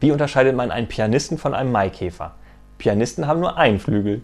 Wie unterscheidet man einen Pianisten von einem Maikäfer? Pianisten haben nur einen Flügel.